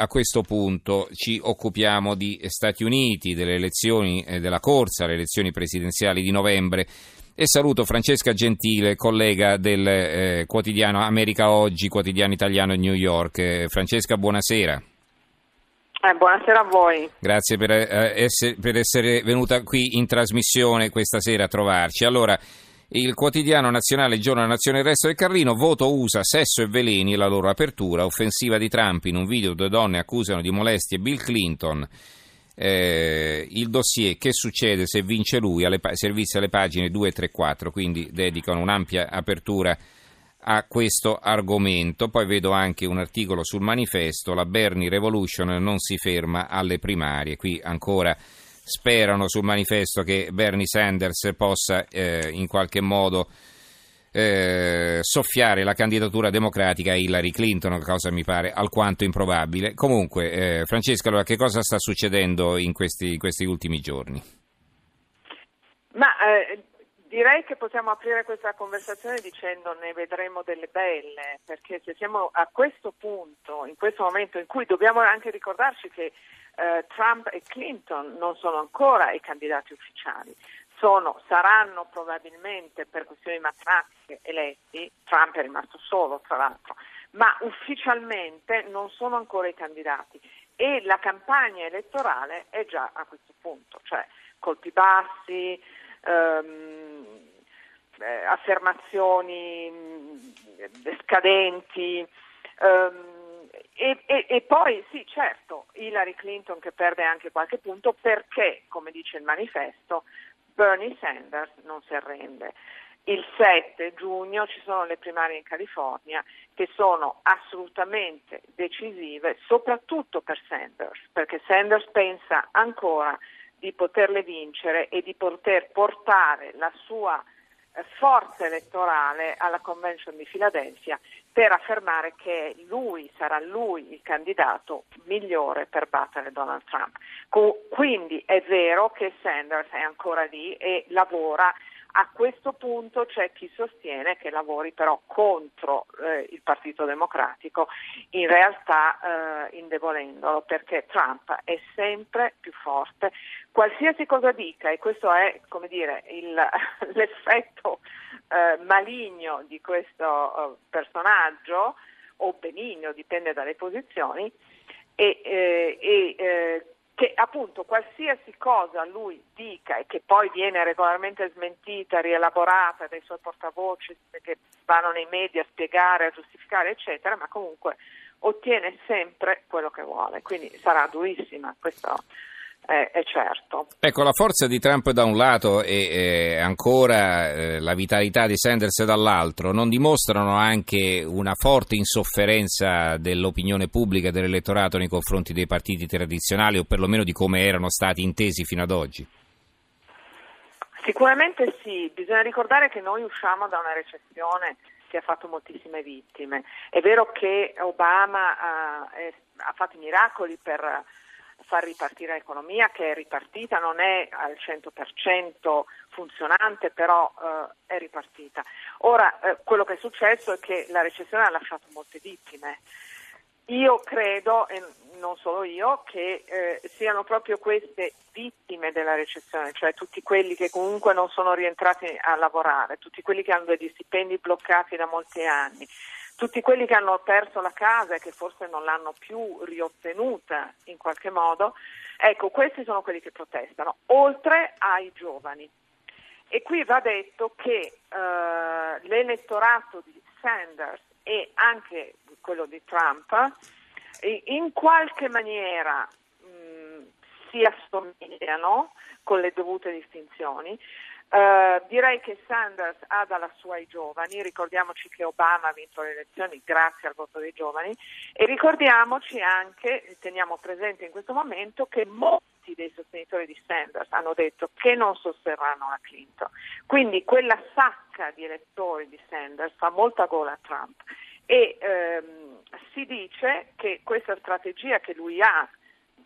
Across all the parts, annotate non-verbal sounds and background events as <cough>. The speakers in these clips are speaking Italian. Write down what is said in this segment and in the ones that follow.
A questo punto ci occupiamo di Stati Uniti, delle elezioni eh, della corsa alle elezioni presidenziali di novembre e saluto Francesca Gentile, collega del eh, quotidiano America Oggi, quotidiano italiano New York. Eh, Francesca, buonasera. Eh, buonasera a voi. Grazie per, eh, essere, per essere venuta qui in trasmissione questa sera a trovarci. Allora, il quotidiano nazionale Giorno della Nazione Resto del Carlino, voto USA, sesso e veleni la loro apertura, offensiva di Trump in un video due donne accusano di molestie Bill Clinton. Eh, il dossier che succede se vince lui, alle, servizi alle pagine 2 e 3 4, quindi dedicano un'ampia apertura a questo argomento. Poi vedo anche un articolo sul manifesto, la Bernie Revolution non si ferma alle primarie, qui ancora sperano sul manifesto che Bernie Sanders possa eh, in qualche modo eh, soffiare la candidatura democratica a Hillary Clinton, cosa mi pare alquanto improbabile. Comunque, eh, Francesca, allora, che cosa sta succedendo in questi, in questi ultimi giorni? Ma eh, direi che possiamo aprire questa conversazione dicendo ne vedremo delle belle, perché se siamo a questo punto, in questo momento in cui dobbiamo anche ricordarci che eh, Trump e Clinton non sono ancora i candidati ufficiali. Sono, saranno probabilmente per questioni matematiche eletti, Trump è rimasto solo tra l'altro, ma ufficialmente non sono ancora i candidati e la campagna elettorale è già a questo punto, cioè colpi bassi, ehm, eh, affermazioni mh, scadenti. Ehm, e, e, e, poi sì, certo, Hillary Clinton che perde anche qualche punto perché, come dice il manifesto, Bernie Sanders non si arrende. Il 7 giugno ci sono le primarie in California che sono assolutamente decisive, soprattutto per Sanders, perché Sanders pensa ancora di poterle vincere e di poter portare la sua forza elettorale alla convention di Filadelfia per affermare che lui sarà lui il candidato migliore per battere Donald Trump. Quindi è vero che Sanders è ancora lì e lavora a questo punto c'è chi sostiene che lavori però contro eh, il Partito Democratico, in realtà eh, indebolendolo, perché Trump è sempre più forte. Qualsiasi cosa dica, e questo è come dire, il, <laughs> l'effetto eh, maligno di questo eh, personaggio, o benigno, dipende dalle posizioni, e, eh, e eh, appunto qualsiasi cosa lui dica e che poi viene regolarmente smentita, rielaborata dai suoi portavoce che vanno nei media a spiegare, a giustificare, eccetera, ma comunque ottiene sempre quello che vuole, quindi sarà durissima questo eh, è certo. Ecco, la forza di Trump da un lato e eh, ancora eh, la vitalità di Sanders dall'altro non dimostrano anche una forte insofferenza dell'opinione pubblica e dell'elettorato nei confronti dei partiti tradizionali o perlomeno di come erano stati intesi fino ad oggi? Sicuramente sì, bisogna ricordare che noi usciamo da una recessione che ha fatto moltissime vittime. È vero che Obama ha, è, ha fatto i miracoli per far ripartire l'economia che è ripartita, non è al 100% funzionante, però eh, è ripartita. Ora, eh, quello che è successo è che la recessione ha lasciato molte vittime. Io credo, e non solo io, che eh, siano proprio queste vittime della recessione, cioè tutti quelli che comunque non sono rientrati a lavorare, tutti quelli che hanno degli stipendi bloccati da molti anni, tutti quelli che hanno perso la casa e che forse non l'hanno più riottenuta in qualche modo, ecco, questi sono quelli che protestano, oltre ai giovani. E qui va detto che eh, l'elettorato di Sanders e anche quello di Trump in qualche maniera mh, si assomigliano con le dovute distinzioni, Uh, direi che Sanders ha dalla sua i giovani, ricordiamoci che Obama ha vinto le elezioni grazie al voto dei giovani e ricordiamoci anche, teniamo presente in questo momento, che molti dei sostenitori di Sanders hanno detto che non sosterranno la Clinton. Quindi quella sacca di elettori di Sanders fa molta gola a Trump e ehm, si dice che questa strategia che lui ha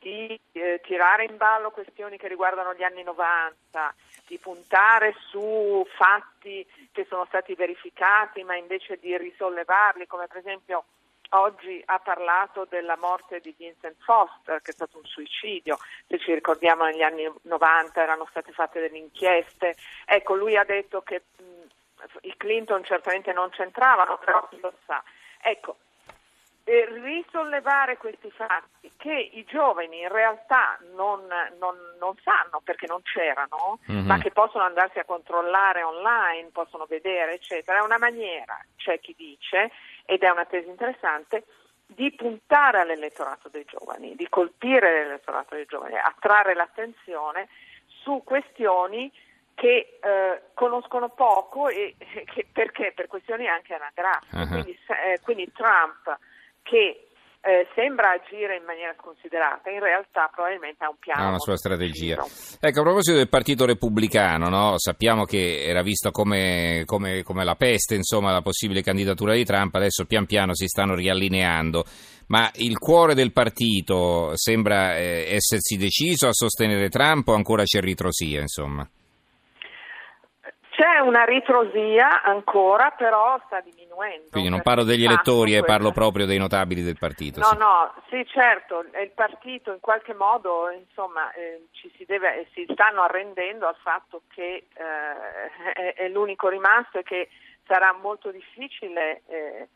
di eh, tirare in ballo questioni che riguardano gli anni 90, di puntare su fatti che sono stati verificati, ma invece di risollevarli, come per esempio oggi ha parlato della morte di Vincent Foster, che è stato un suicidio, se ci ricordiamo negli anni 90 erano state fatte delle inchieste. Ecco, lui ha detto che mh, i Clinton certamente non c'entravano, però chi lo sa. Ecco, eh, risollevare questi fatti che i giovani in realtà non, non, non sanno perché non c'erano, mm-hmm. ma che possono andarsi a controllare online, possono vedere, eccetera, è una maniera, c'è chi dice, ed è una tesi interessante, di puntare all'elettorato dei giovani, di colpire l'elettorato dei giovani, attrarre l'attenzione su questioni che eh, conoscono poco e <laughs> che, perché per questioni anche anagrafiche. Uh-huh. Quindi, eh, quindi Trump che eh, sembra agire in maniera sconsiderata, in realtà probabilmente ha un piano. Ha una sua strategia. Ecco, a proposito del Partito Repubblicano, no? sappiamo che era visto come, come, come, la peste, insomma, la possibile candidatura di Trump, adesso pian piano si stanno riallineando, ma il cuore del partito sembra eh, essersi deciso a sostenere Trump o ancora c'è ritrosia, insomma? C'è una ritrosia ancora, però sta diminuendo. Quindi non parlo degli elettori, eh, parlo proprio dei notabili del partito. No, sì. no, sì, certo, il partito in qualche modo, insomma, eh, ci si, deve, si stanno arrendendo al fatto che eh, è, è, l'unico rimasto e che sarà molto difficile eh,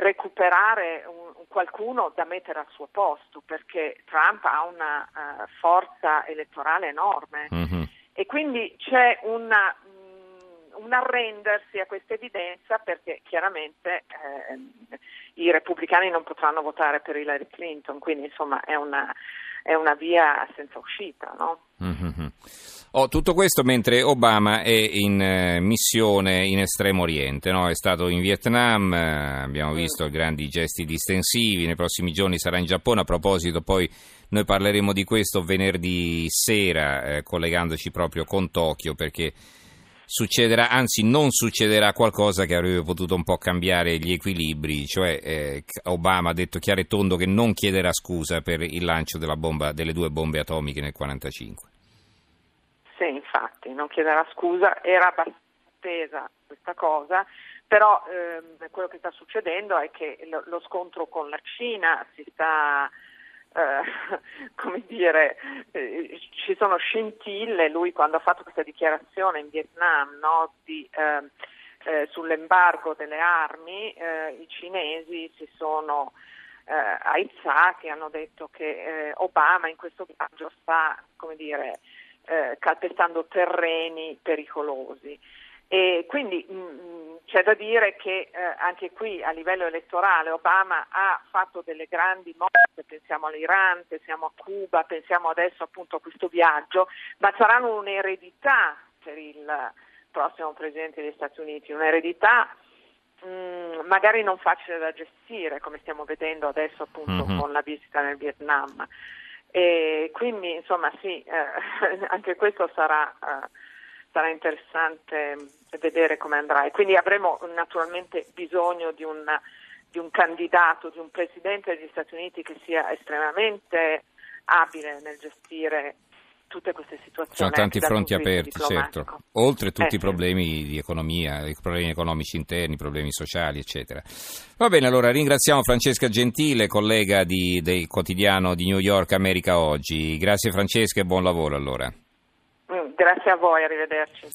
recuperare un, qualcuno da mettere al suo posto, perché Trump ha una uh, forza elettorale enorme. Mm-hmm. E quindi c'è una un arrendersi a questa evidenza perché chiaramente eh, i repubblicani non potranno votare per Hillary Clinton, quindi insomma è una, è una via senza uscita. No? Mm-hmm. Oh, tutto questo mentre Obama è in eh, missione in Estremo Oriente, no? è stato in Vietnam, eh, abbiamo mm. visto mm. grandi gesti distensivi, nei prossimi giorni sarà in Giappone, a proposito poi noi parleremo di questo venerdì sera eh, collegandoci proprio con Tokyo perché succederà, anzi non succederà qualcosa che avrebbe potuto un po' cambiare gli equilibri, cioè eh, Obama ha detto chiaro e tondo che non chiederà scusa per il lancio bomba, delle due bombe atomiche nel 1945. Sì, infatti, non chiederà scusa, era abbastanza attesa questa cosa, però ehm, quello che sta succedendo è che lo, lo scontro con la Cina si sta eh, <laughs> come dire, eh, ci sono scintille, lui quando ha fatto questa dichiarazione in Vietnam no, di, eh, eh sull'embargo delle armi, eh, i cinesi si sono eh, aizzati, hanno detto che Obama in questo viaggio sta, come dire, calpestando terreni pericolosi. E quindi mh, mm, mm, c'è da dire che eh, anche qui a livello elettorale Obama ha fatto delle grandi mosse, pensiamo all'Iran, pensiamo a Cuba, pensiamo adesso appunto a questo viaggio, ma saranno un'eredità per il prossimo Presidente degli Stati Uniti, un'eredità mh, mm, magari non facile da gestire, come stiamo vedendo adesso appunto mm-hmm. con la visita nel Vietnam. E quindi insomma sì, eh, <laughs> anche questo sarà... Eh, sarà interessante vedere come andrà e quindi avremo naturalmente bisogno di un, di un candidato, di un presidente degli Stati Uniti che sia estremamente abile nel gestire tutte queste situazioni. Sono tanti fronti aperti, certo. Oltre tutti eh, i problemi di economia, i problemi economici interni, i problemi sociali, eccetera. Va bene, allora ringraziamo Francesca Gentile, collega di, del quotidiano di New York America Oggi. Grazie Francesca e buon lavoro allora. Grazie a voi, arrivederci.